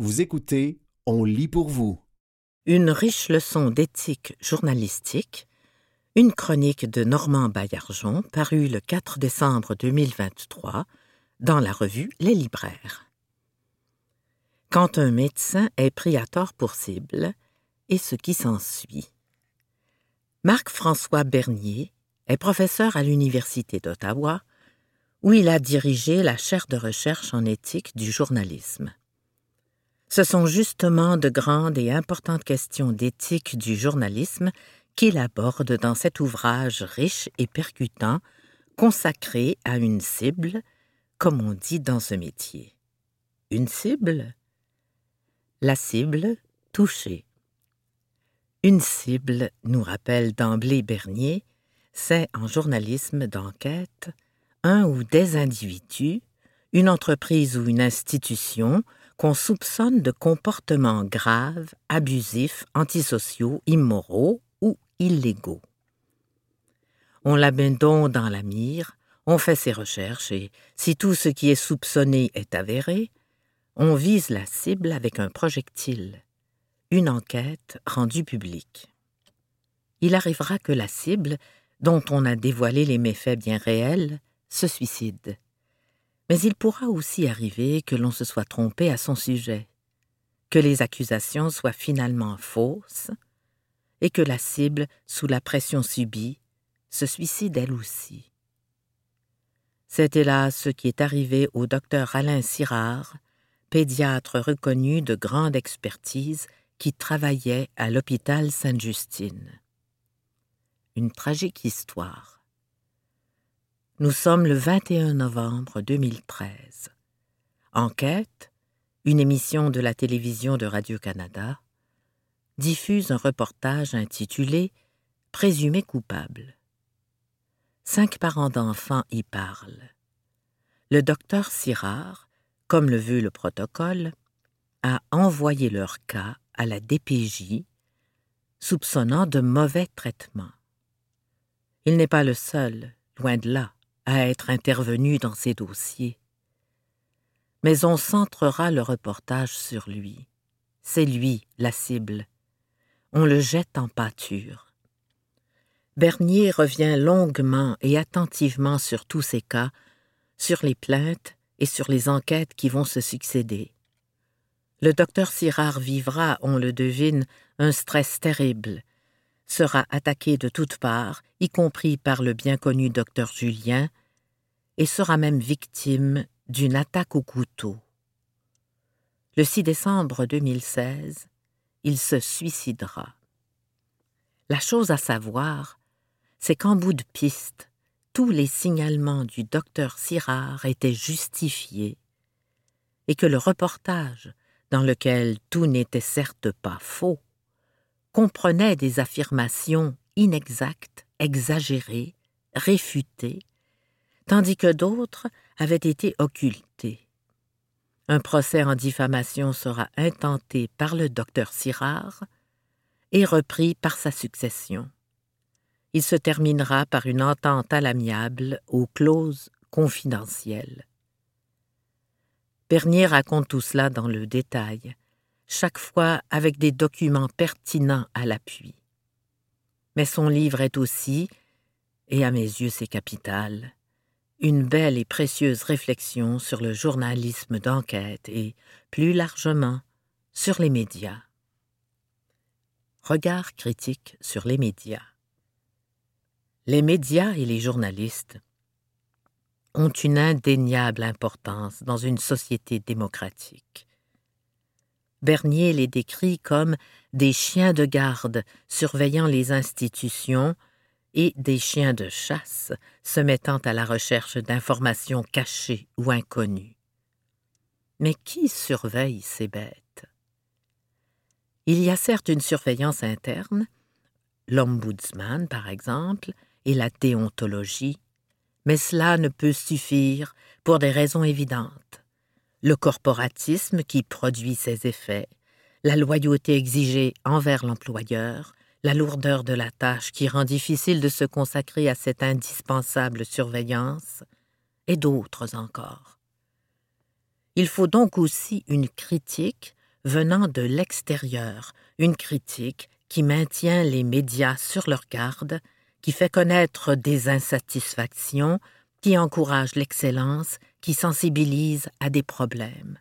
Vous écoutez On lit pour vous. Une riche leçon d'éthique journalistique, une chronique de Normand Baillargeon parue le 4 décembre 2023 dans la revue Les Libraires. Quand un médecin est pris à tort pour cible et ce qui s'ensuit. Marc-François Bernier est professeur à l'Université d'Ottawa où il a dirigé la chaire de recherche en éthique du journalisme. Ce sont justement de grandes et importantes questions d'éthique du journalisme qu'il aborde dans cet ouvrage riche et percutant consacré à une cible, comme on dit dans ce métier. Une cible? La cible touchée. Une cible, nous rappelle d'emblée Bernier, c'est en journalisme d'enquête un ou des individus, une entreprise ou une institution qu'on soupçonne de comportements graves, abusifs, antisociaux, immoraux ou illégaux. On la met donc dans la mire, on fait ses recherches et, si tout ce qui est soupçonné est avéré, on vise la cible avec un projectile, une enquête rendue publique. Il arrivera que la cible, dont on a dévoilé les méfaits bien réels, se suicide. Mais il pourra aussi arriver que l'on se soit trompé à son sujet, que les accusations soient finalement fausses, et que la cible, sous la pression subie, se suicide elle aussi. C'est hélas ce qui est arrivé au docteur Alain Sirard, pédiatre reconnu de grande expertise qui travaillait à l'hôpital Sainte-Justine. Une tragique histoire. Nous sommes le 21 novembre 2013. Enquête, une émission de la télévision de Radio-Canada, diffuse un reportage intitulé Présumé coupable. Cinq parents d'enfants y parlent. Le docteur Sirard, comme le veut le protocole, a envoyé leur cas à la DPJ, soupçonnant de mauvais traitements. Il n'est pas le seul, loin de là à être intervenu dans ces dossiers. Mais on centrera le reportage sur lui. C'est lui, la cible. On le jette en pâture. Bernier revient longuement et attentivement sur tous ces cas, sur les plaintes et sur les enquêtes qui vont se succéder. Le docteur Sirard vivra, on le devine, un stress terrible, sera attaqué de toutes parts, y compris par le bien connu docteur Julien, et sera même victime d'une attaque au couteau. Le 6 décembre 2016, il se suicidera. La chose à savoir, c'est qu'en bout de piste, tous les signalements du docteur Sirard étaient justifiés et que le reportage, dans lequel tout n'était certes pas faux, comprenait des affirmations inexactes, exagérées, réfutées, tandis que d'autres avaient été occultés. Un procès en diffamation sera intenté par le docteur Sirard et repris par sa succession. Il se terminera par une entente à l'amiable aux clauses confidentielles. Bernier raconte tout cela dans le détail, chaque fois avec des documents pertinents à l'appui. Mais son livre est aussi, et à mes yeux c'est capital, une belle et précieuse réflexion sur le journalisme d'enquête et, plus largement, sur les médias. Regard critique sur les médias. Les médias et les journalistes ont une indéniable importance dans une société démocratique. Bernier les décrit comme des chiens de garde surveillant les institutions et des chiens de chasse se mettant à la recherche d'informations cachées ou inconnues. Mais qui surveille ces bêtes? Il y a certes une surveillance interne, l'ombudsman par exemple, et la déontologie, mais cela ne peut suffire pour des raisons évidentes. Le corporatisme qui produit ses effets, la loyauté exigée envers l'employeur, la lourdeur de la tâche qui rend difficile de se consacrer à cette indispensable surveillance, et d'autres encore. Il faut donc aussi une critique, venant de l'extérieur, une critique qui maintient les médias sur leur garde, qui fait connaître des insatisfactions, qui encourage l'excellence, qui sensibilise à des problèmes.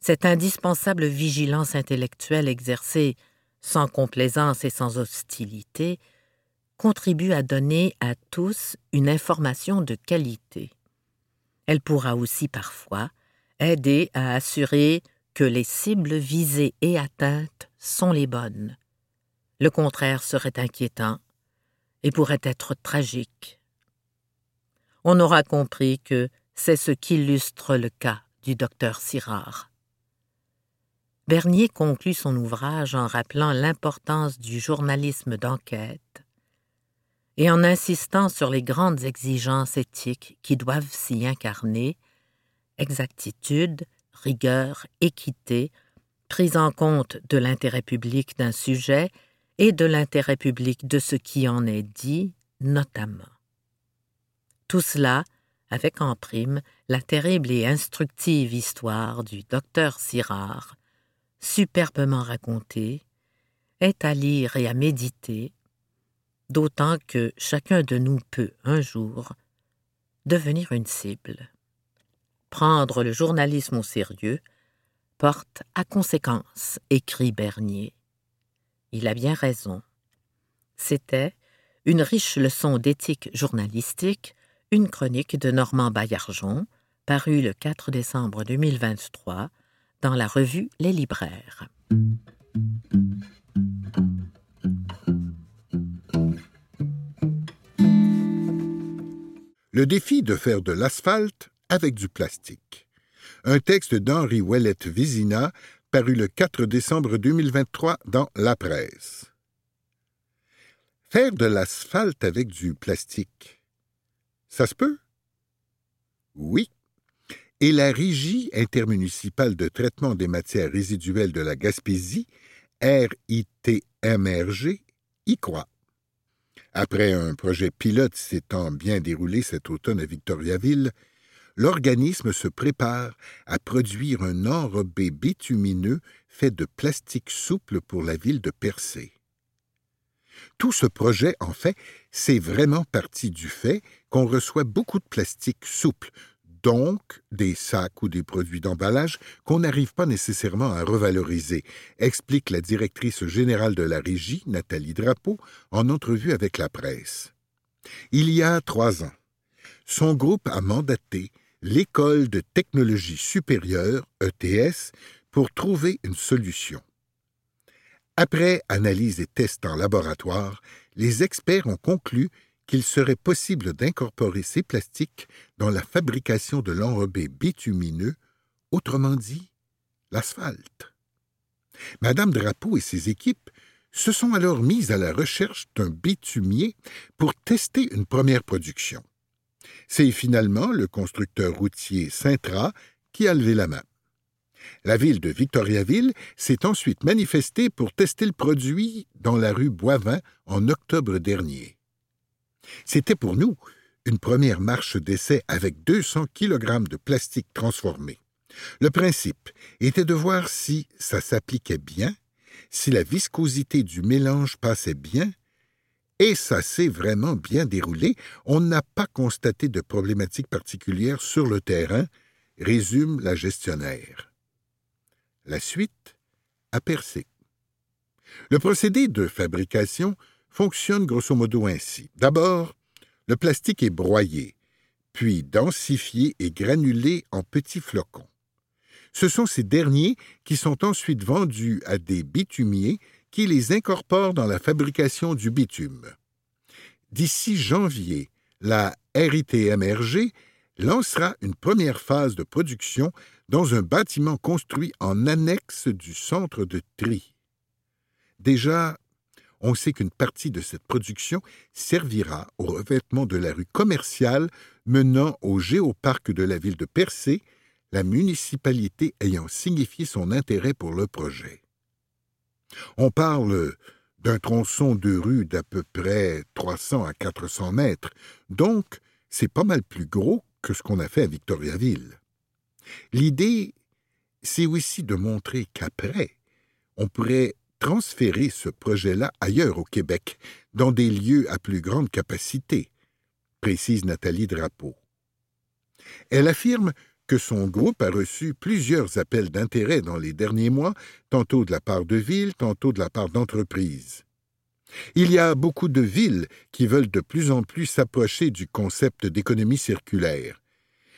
Cette indispensable vigilance intellectuelle exercée sans complaisance et sans hostilité contribue à donner à tous une information de qualité. Elle pourra aussi parfois aider à assurer que les cibles visées et atteintes sont les bonnes. Le contraire serait inquiétant et pourrait être tragique. On aura compris que c'est ce qu'illustre le cas du docteur Sirard. Bernier conclut son ouvrage en rappelant l'importance du journalisme d'enquête et en insistant sur les grandes exigences éthiques qui doivent s'y incarner exactitude, rigueur, équité, prise en compte de l'intérêt public d'un sujet et de l'intérêt public de ce qui en est dit, notamment. Tout cela avec en prime la terrible et instructive histoire du docteur Sirard, superbement raconté, est à lire et à méditer, d'autant que chacun de nous peut un jour devenir une cible. Prendre le journalisme au sérieux porte à conséquence, écrit Bernier. Il a bien raison. C'était une riche leçon d'éthique journalistique, une chronique de Normand Baillargeon, parue le 4 décembre 2023 dans la revue Les Libraires. Le défi de faire de l'asphalte avec du plastique. Un texte d'Henri Ouellette Vizina paru le 4 décembre 2023 dans La Presse. Faire de l'asphalte avec du plastique, ça se peut? Oui et la Régie intermunicipale de traitement des matières résiduelles de la Gaspésie, RITMRG, y croit. Après un projet pilote s'étant bien déroulé cet automne à Victoriaville, l'organisme se prépare à produire un enrobé bitumineux fait de plastique souple pour la ville de Percé. Tout ce projet, en fait, c'est vraiment parti du fait qu'on reçoit beaucoup de plastique souple, donc des sacs ou des produits d'emballage qu'on n'arrive pas nécessairement à revaloriser, explique la directrice générale de la régie, Nathalie Drapeau, en entrevue avec la presse. Il y a trois ans, son groupe a mandaté l'École de technologie supérieure, ETS, pour trouver une solution. Après analyse et tests en laboratoire, les experts ont conclu qu'il serait possible d'incorporer ces plastiques dans la fabrication de l'enrobé bitumineux, autrement dit, l'asphalte. Madame Drapeau et ses équipes se sont alors mises à la recherche d'un bitumier pour tester une première production. C'est finalement le constructeur routier Sintra qui a levé la main. La ville de Victoriaville s'est ensuite manifestée pour tester le produit dans la rue Boivin en octobre dernier. C'était pour nous une première marche d'essai avec 200 kg de plastique transformé. Le principe était de voir si ça s'appliquait bien, si la viscosité du mélange passait bien, et ça s'est vraiment bien déroulé. On n'a pas constaté de problématiques particulières sur le terrain, résume la gestionnaire. La suite a percé. Le procédé de fabrication fonctionne grosso modo ainsi. D'abord, le plastique est broyé, puis densifié et granulé en petits flocons. Ce sont ces derniers qui sont ensuite vendus à des bitumiers qui les incorporent dans la fabrication du bitume. D'ici janvier, la RITMRG lancera une première phase de production dans un bâtiment construit en annexe du centre de tri. Déjà, on sait qu'une partie de cette production servira au revêtement de la rue commerciale menant au géoparc de la ville de Percé, la municipalité ayant signifié son intérêt pour le projet. On parle d'un tronçon de rue d'à peu près 300 à 400 mètres, donc c'est pas mal plus gros que ce qu'on a fait à Victoriaville. L'idée c'est aussi de montrer qu'après, on pourrait transférer ce projet-là ailleurs au Québec, dans des lieux à plus grande capacité, précise Nathalie Drapeau. Elle affirme que son groupe a reçu plusieurs appels d'intérêt dans les derniers mois, tantôt de la part de villes, tantôt de la part d'entreprises. Il y a beaucoup de villes qui veulent de plus en plus s'approcher du concept d'économie circulaire.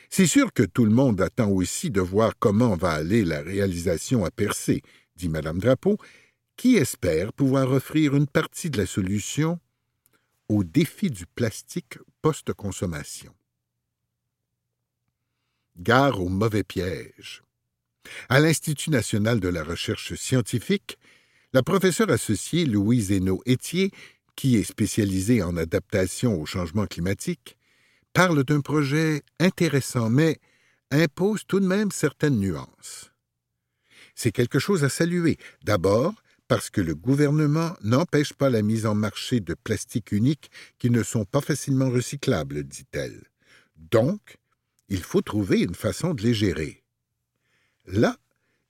C'est sûr que tout le monde attend aussi de voir comment va aller la réalisation à percer, dit Madame Drapeau, qui espère pouvoir offrir une partie de la solution au défi du plastique post-consommation? Gare au mauvais piège. À l'Institut national de la recherche scientifique, la professeure associée Louise Hainaut-Étier, qui est spécialisée en adaptation au changement climatique, parle d'un projet intéressant mais impose tout de même certaines nuances. C'est quelque chose à saluer. D'abord, parce que le gouvernement n'empêche pas la mise en marché de plastiques uniques qui ne sont pas facilement recyclables, dit-elle. Donc, il faut trouver une façon de les gérer. Là,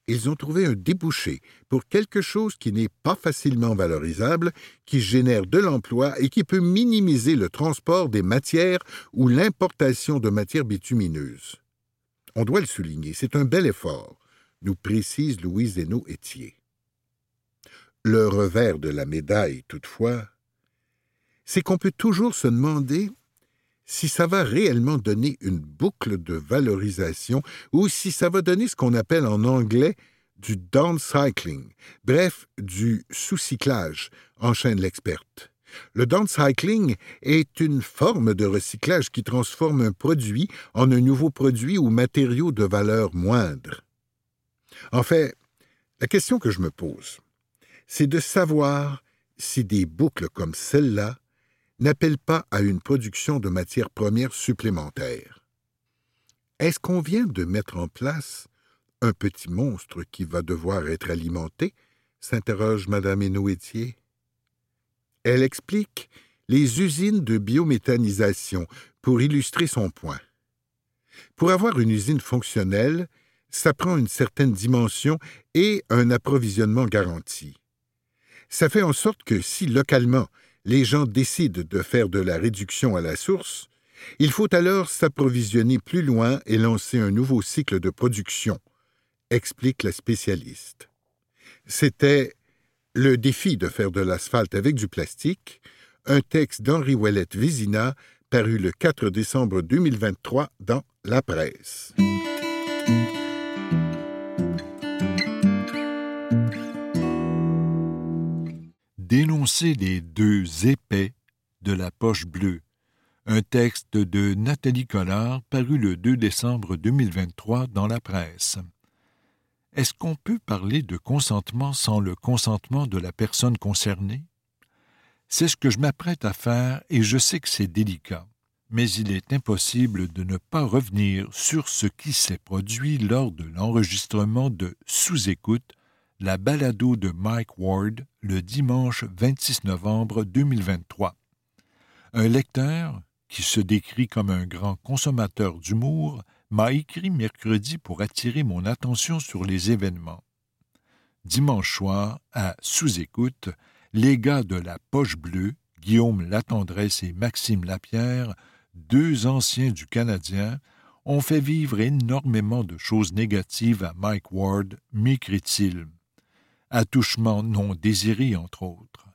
ils ont trouvé un débouché pour quelque chose qui n'est pas facilement valorisable, qui génère de l'emploi et qui peut minimiser le transport des matières ou l'importation de matières bitumineuses. On doit le souligner, c'est un bel effort, nous précise Louise Zeno-Étier. Le revers de la médaille, toutefois, c'est qu'on peut toujours se demander si ça va réellement donner une boucle de valorisation ou si ça va donner ce qu'on appelle en anglais du downcycling, bref, du sous-cyclage, enchaîne l'experte. Le downcycling est une forme de recyclage qui transforme un produit en un nouveau produit ou matériau de valeur moindre. En fait, la question que je me pose, c'est de savoir si des boucles comme celle-là n'appellent pas à une production de matières premières supplémentaires. Est-ce qu'on vient de mettre en place un petit monstre qui va devoir être alimenté? s'interroge Madame Hénoétier. Elle explique les usines de biométhanisation pour illustrer son point. Pour avoir une usine fonctionnelle, ça prend une certaine dimension et un approvisionnement garanti. Ça fait en sorte que si localement les gens décident de faire de la réduction à la source, il faut alors s'approvisionner plus loin et lancer un nouveau cycle de production, explique la spécialiste. C'était Le défi de faire de l'asphalte avec du plastique, un texte d'Henri Ouellette Vézina paru le 4 décembre 2023 dans La Presse. Dénoncer les deux épais de la poche bleue. Un texte de Nathalie Collard paru le 2 décembre 2023 dans la presse. Est-ce qu'on peut parler de consentement sans le consentement de la personne concernée? C'est ce que je m'apprête à faire et je sais que c'est délicat, mais il est impossible de ne pas revenir sur ce qui s'est produit lors de l'enregistrement de Sous-écoute la balado de Mike Ward le dimanche 26 novembre 2023. Un lecteur, qui se décrit comme un grand consommateur d'humour, m'a écrit mercredi pour attirer mon attention sur les événements. Dimanche soir, à sous-écoute, les gars de la Poche Bleue, Guillaume Latendresse et Maxime Lapierre, deux anciens du Canadien, ont fait vivre énormément de choses négatives à Mike Ward, m'écrit-il attouchement non désiré, entre autres.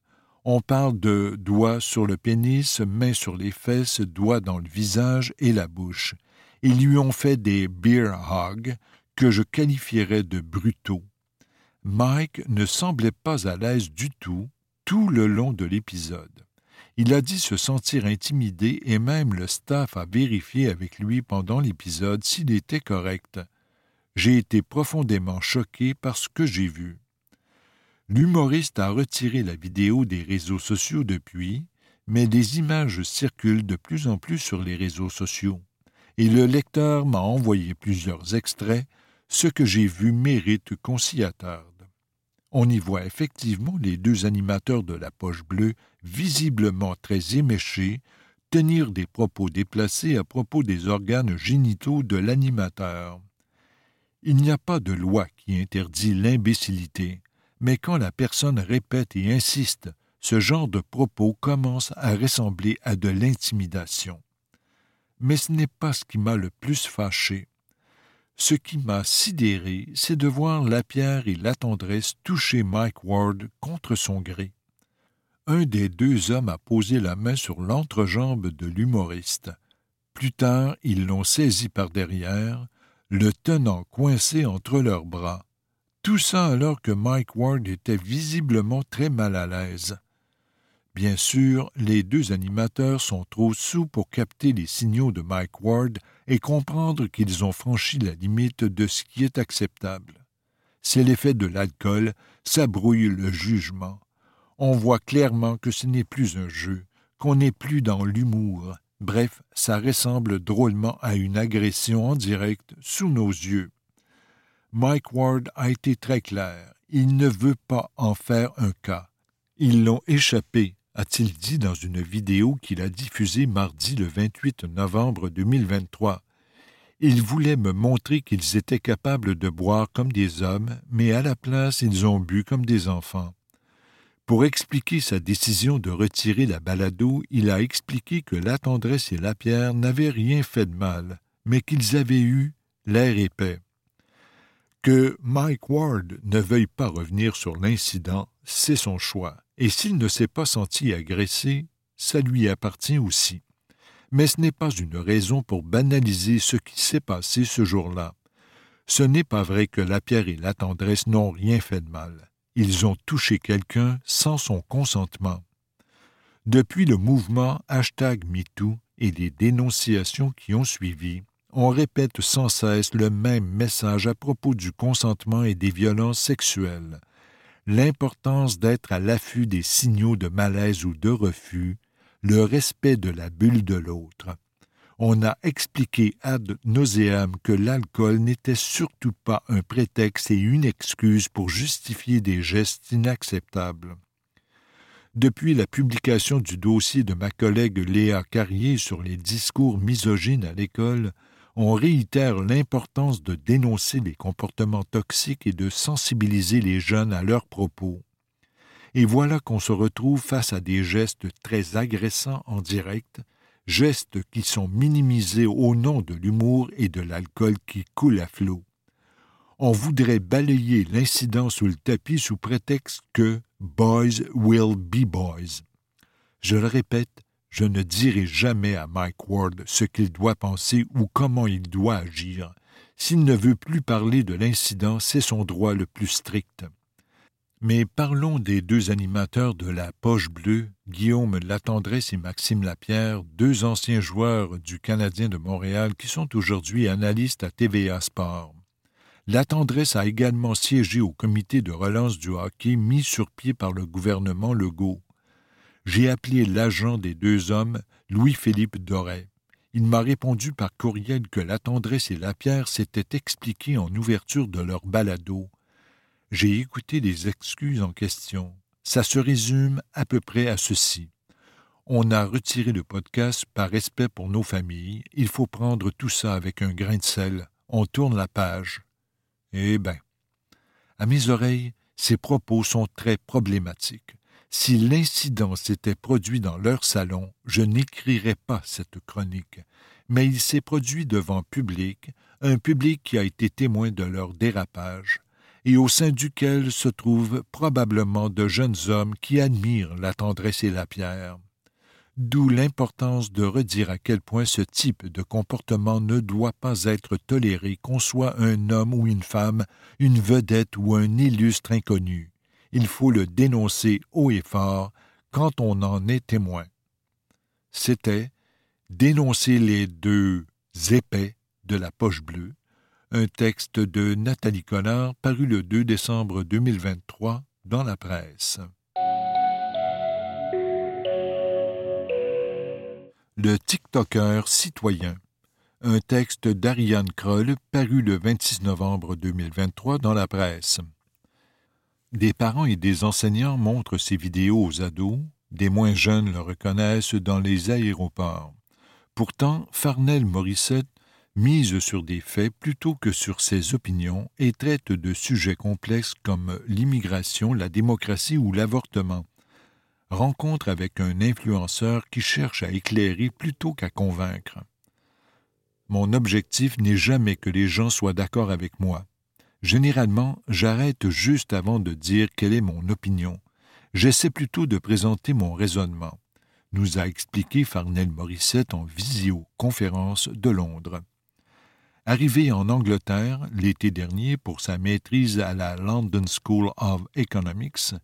On parle de doigts sur le pénis, mains sur les fesses, doigts dans le visage et la bouche. Ils lui ont fait des beer hogs que je qualifierais de brutaux. Mike ne semblait pas à l'aise du tout tout le long de l'épisode. Il a dit se sentir intimidé et même le staff a vérifié avec lui pendant l'épisode s'il était correct. J'ai été profondément choqué par ce que j'ai vu. L'humoriste a retiré la vidéo des réseaux sociaux depuis, mais des images circulent de plus en plus sur les réseaux sociaux, et le lecteur m'a envoyé plusieurs extraits, ce que j'ai vu mérite qu'on s'y attarde. On y voit effectivement les deux animateurs de la poche bleue, visiblement très éméchés, tenir des propos déplacés à propos des organes génitaux de l'animateur. Il n'y a pas de loi qui interdit l'imbécilité, mais quand la personne répète et insiste, ce genre de propos commence à ressembler à de l'intimidation. Mais ce n'est pas ce qui m'a le plus fâché. Ce qui m'a sidéré, c'est de voir la pierre et la tendresse toucher Mike Ward contre son gré. Un des deux hommes a posé la main sur l'entrejambe de l'humoriste. Plus tard, ils l'ont saisi par derrière, le tenant coincé entre leurs bras. Tout ça alors que Mike Ward était visiblement très mal à l'aise. Bien sûr, les deux animateurs sont trop sous pour capter les signaux de Mike Ward et comprendre qu'ils ont franchi la limite de ce qui est acceptable. C'est l'effet de l'alcool, ça brouille le jugement. On voit clairement que ce n'est plus un jeu, qu'on n'est plus dans l'humour. Bref, ça ressemble drôlement à une agression en direct sous nos yeux. Mike Ward a été très clair. Il ne veut pas en faire un cas. Ils l'ont échappé, a-t-il dit dans une vidéo qu'il a diffusée mardi le 28 novembre 2023. Ils voulaient me montrer qu'ils étaient capables de boire comme des hommes, mais à la place ils ont bu comme des enfants. Pour expliquer sa décision de retirer la balado, il a expliqué que la tendresse et la pierre n'avaient rien fait de mal, mais qu'ils avaient eu l'air épais. Que Mike Ward ne veuille pas revenir sur l'incident, c'est son choix, et s'il ne s'est pas senti agressé, ça lui appartient aussi. Mais ce n'est pas une raison pour banaliser ce qui s'est passé ce jour-là. Ce n'est pas vrai que la pierre et la tendresse n'ont rien fait de mal. Ils ont touché quelqu'un sans son consentement. Depuis le mouvement hashtag MeToo et les dénonciations qui ont suivi, on répète sans cesse le même message à propos du consentement et des violences sexuelles. L'importance d'être à l'affût des signaux de malaise ou de refus, le respect de la bulle de l'autre. On a expliqué ad nauseam que l'alcool n'était surtout pas un prétexte et une excuse pour justifier des gestes inacceptables. Depuis la publication du dossier de ma collègue Léa Carrier sur les discours misogynes à l'école, on réitère l'importance de dénoncer les comportements toxiques et de sensibiliser les jeunes à leurs propos. Et voilà qu'on se retrouve face à des gestes très agressants en direct, gestes qui sont minimisés au nom de l'humour et de l'alcool qui coule à flot. On voudrait balayer l'incident sous le tapis sous prétexte que boys will be boys. Je le répète, je ne dirai jamais à Mike Ward ce qu'il doit penser ou comment il doit agir. S'il ne veut plus parler de l'incident, c'est son droit le plus strict. Mais parlons des deux animateurs de la Poche Bleue, Guillaume Latendresse et Maxime Lapierre, deux anciens joueurs du Canadien de Montréal qui sont aujourd'hui analystes à TVA Sport. Latendresse a également siégé au comité de relance du hockey mis sur pied par le gouvernement Legault j'ai appelé l'agent des deux hommes, Louis-Philippe Doré. Il m'a répondu par courriel que la tendresse et la pierre s'étaient expliquées en ouverture de leur balado. J'ai écouté les excuses en question. Ça se résume à peu près à ceci. On a retiré le podcast par respect pour nos familles. Il faut prendre tout ça avec un grain de sel. On tourne la page. Eh bien, à mes oreilles, ces propos sont très problématiques. Si l'incident s'était produit dans leur salon, je n'écrirais pas cette chronique, mais il s'est produit devant public, un public qui a été témoin de leur dérapage, et au sein duquel se trouvent probablement de jeunes hommes qui admirent la tendresse et la pierre. D'où l'importance de redire à quel point ce type de comportement ne doit pas être toléré qu'on soit un homme ou une femme, une vedette ou un illustre inconnu il faut le dénoncer haut et fort quand on en est témoin. C'était Dénoncer les deux épais de la poche bleue, un texte de Nathalie Connard paru le 2 décembre 2023 dans la presse. Le TikToker citoyen, un texte d'Ariane Kroll paru le 26 novembre 2023 dans la presse. Des parents et des enseignants montrent ces vidéos aux ados, des moins jeunes le reconnaissent dans les aéroports. Pourtant, Farnell Morissette, mise sur des faits plutôt que sur ses opinions et traite de sujets complexes comme l'immigration, la démocratie ou l'avortement. Rencontre avec un influenceur qui cherche à éclairer plutôt qu'à convaincre. Mon objectif n'est jamais que les gens soient d'accord avec moi. Généralement, j'arrête juste avant de dire quelle est mon opinion. J'essaie plutôt de présenter mon raisonnement, nous a expliqué Farnell Morissette en visioconférence de Londres. Arrivé en Angleterre l'été dernier pour sa maîtrise à la London School of Economics,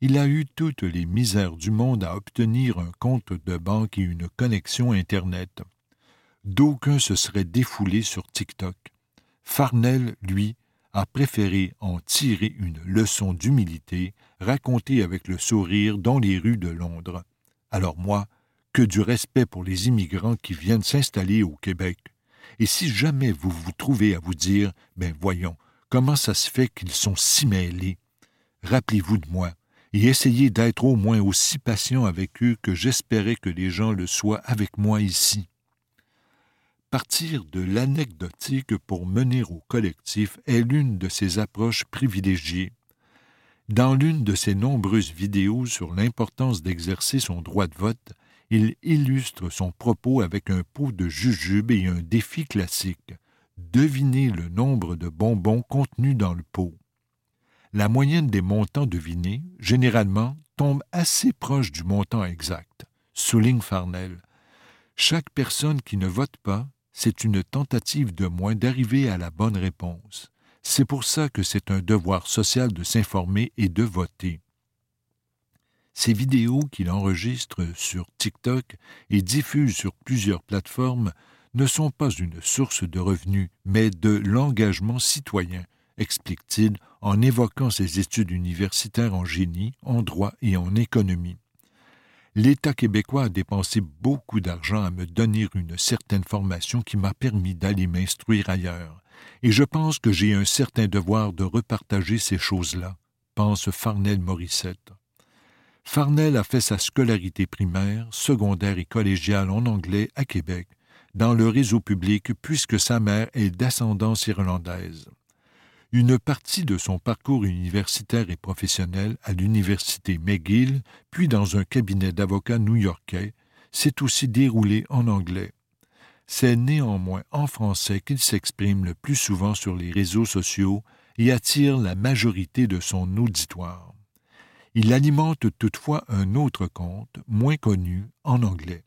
il a eu toutes les misères du monde à obtenir un compte de banque et une connexion Internet. D'aucuns se seraient défoulés sur TikTok. Farnell, lui, a préféré en tirer une leçon d'humilité, racontée avec le sourire dans les rues de Londres. Alors moi, que du respect pour les immigrants qui viennent s'installer au Québec. Et si jamais vous vous trouvez à vous dire, ben voyons, comment ça se fait qu'ils sont si mêlés, rappelez-vous de moi, et essayez d'être au moins aussi patient avec eux que j'espérais que les gens le soient avec moi ici. Partir de l'anecdotique pour mener au collectif est l'une de ses approches privilégiées. Dans l'une de ses nombreuses vidéos sur l'importance d'exercer son droit de vote, il illustre son propos avec un pot de jujube et un défi classique. Devinez le nombre de bonbons contenus dans le pot. La moyenne des montants devinés, généralement, tombe assez proche du montant exact, souligne Farnell. Chaque personne qui ne vote pas c'est une tentative de moins d'arriver à la bonne réponse. C'est pour ça que c'est un devoir social de s'informer et de voter. Ces vidéos qu'il enregistre sur TikTok et diffuse sur plusieurs plateformes ne sont pas une source de revenus, mais de l'engagement citoyen, explique-t-il en évoquant ses études universitaires en génie, en droit et en économie l'État québécois a dépensé beaucoup d'argent à me donner une certaine formation qui m'a permis d'aller m'instruire ailleurs, et je pense que j'ai un certain devoir de repartager ces choses-là, pense Farnell Morissette. Farnell a fait sa scolarité primaire, secondaire et collégiale en anglais à Québec, dans le réseau public puisque sa mère est d'ascendance irlandaise une partie de son parcours universitaire et professionnel à l'université McGill, puis dans un cabinet d'avocats new-yorkais, s'est aussi déroulé en anglais. C'est néanmoins en français qu'il s'exprime le plus souvent sur les réseaux sociaux et attire la majorité de son auditoire. Il alimente toutefois un autre compte, moins connu, en anglais.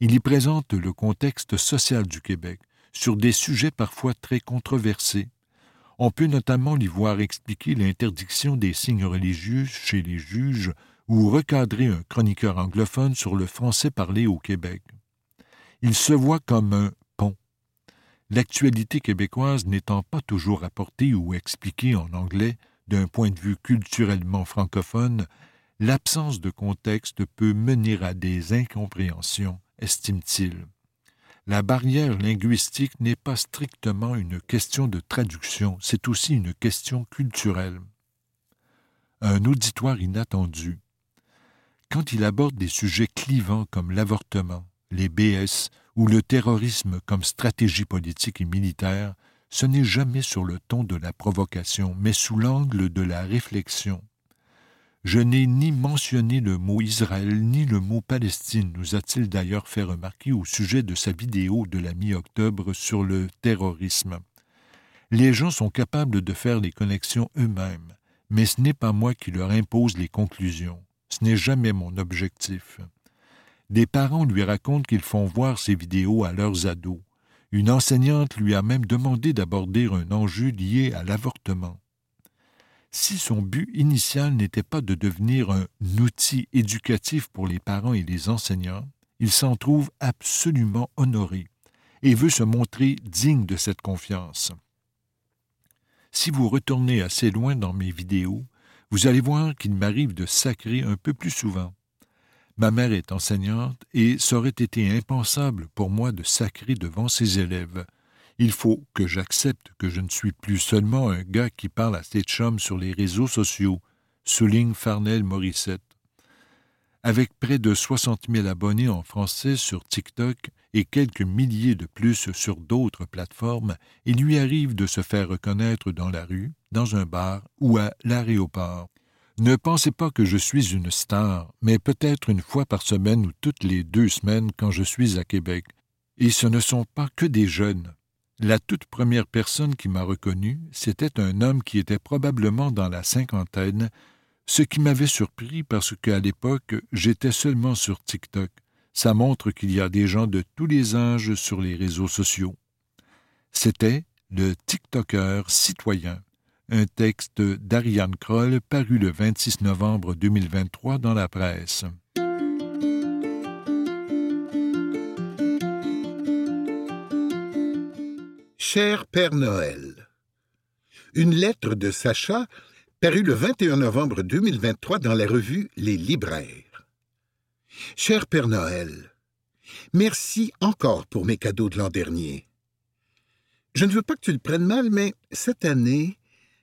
Il y présente le contexte social du Québec, sur des sujets parfois très controversés, on peut notamment l'y voir expliquer l'interdiction des signes religieux chez les juges ou recadrer un chroniqueur anglophone sur le français parlé au Québec. Il se voit comme un pont. L'actualité québécoise n'étant pas toujours rapportée ou expliquée en anglais d'un point de vue culturellement francophone, l'absence de contexte peut mener à des incompréhensions, estime-t-il la barrière linguistique n'est pas strictement une question de traduction, c'est aussi une question culturelle. Un auditoire inattendu. Quand il aborde des sujets clivants comme l'avortement, les BS ou le terrorisme comme stratégie politique et militaire, ce n'est jamais sur le ton de la provocation, mais sous l'angle de la réflexion. Je n'ai ni mentionné le mot Israël ni le mot Palestine, nous a-t-il d'ailleurs fait remarquer au sujet de sa vidéo de la mi-octobre sur le terrorisme. Les gens sont capables de faire les connexions eux-mêmes, mais ce n'est pas moi qui leur impose les conclusions. Ce n'est jamais mon objectif. Des parents lui racontent qu'ils font voir ces vidéos à leurs ados. Une enseignante lui a même demandé d'aborder un enjeu lié à l'avortement si son but initial n'était pas de devenir un outil éducatif pour les parents et les enseignants, il s'en trouve absolument honoré et veut se montrer digne de cette confiance. Si vous retournez assez loin dans mes vidéos, vous allez voir qu'il m'arrive de sacrer un peu plus souvent. Ma mère est enseignante et ça aurait été impensable pour moi de sacrer devant ses élèves, il faut que j'accepte que je ne suis plus seulement un gars qui parle à ses chums sur les réseaux sociaux, souligne Farnell Morissette. Avec près de 60 000 abonnés en français sur TikTok et quelques milliers de plus sur d'autres plateformes, il lui arrive de se faire reconnaître dans la rue, dans un bar ou à l'aéroport. Ne pensez pas que je suis une star, mais peut-être une fois par semaine ou toutes les deux semaines quand je suis à Québec. Et ce ne sont pas que des jeunes. La toute première personne qui m'a reconnu, c'était un homme qui était probablement dans la cinquantaine, ce qui m'avait surpris parce qu'à l'époque, j'étais seulement sur TikTok. Ça montre qu'il y a des gens de tous les âges sur les réseaux sociaux. C'était le TikToker citoyen, un texte d'Ariane Kroll paru le 26 novembre 2023 dans la presse. Cher Père Noël, une lettre de Sacha paru le 21 novembre 2023 dans la revue Les Libraires. Cher Père Noël, merci encore pour mes cadeaux de l'an dernier. Je ne veux pas que tu le prennes mal, mais cette année,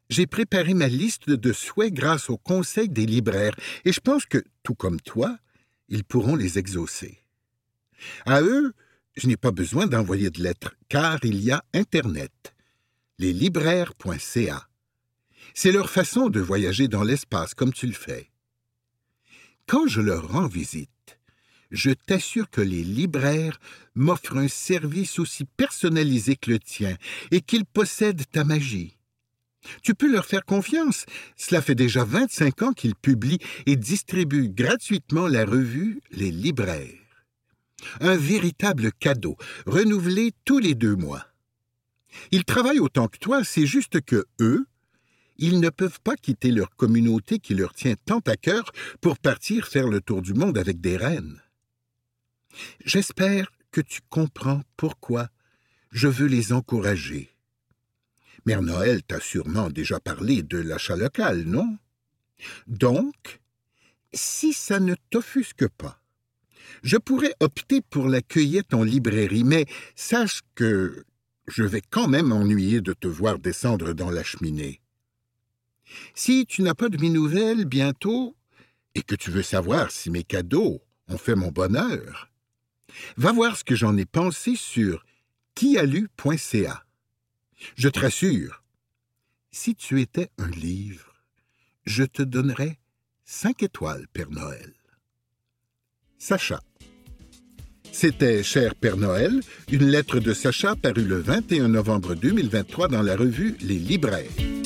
j'ai préparé ma liste de souhaits grâce au Conseil des libraires, et je pense que, tout comme toi, ils pourront les exaucer. À eux, je n'ai pas besoin d'envoyer de lettres, car il y a Internet, leslibraires.ca. C'est leur façon de voyager dans l'espace comme tu le fais. Quand je leur rends visite, je t'assure que les libraires m'offrent un service aussi personnalisé que le tien et qu'ils possèdent ta magie. Tu peux leur faire confiance. Cela fait déjà 25 ans qu'ils publient et distribuent gratuitement la revue Les Libraires. Un véritable cadeau, renouvelé tous les deux mois. Ils travaillent autant que toi, c'est juste que eux, ils ne peuvent pas quitter leur communauté qui leur tient tant à cœur pour partir faire le tour du monde avec des reines. J'espère que tu comprends pourquoi je veux les encourager. Mère Noël t'a sûrement déjà parlé de l'achat local, non? Donc, si ça ne t'offusque pas, je pourrais opter pour la cueillette en librairie, mais sache que je vais quand même m'ennuyer de te voir descendre dans la cheminée. Si tu n'as pas de mes nouvelles bientôt, et que tu veux savoir si mes cadeaux ont fait mon bonheur, va voir ce que j'en ai pensé sur quialu.ca. Je te rassure, si tu étais un livre, je te donnerais cinq étoiles, Père Noël. Sacha. C'était Cher Père Noël, une lettre de Sacha parue le 21 novembre 2023 dans la revue Les Libraires.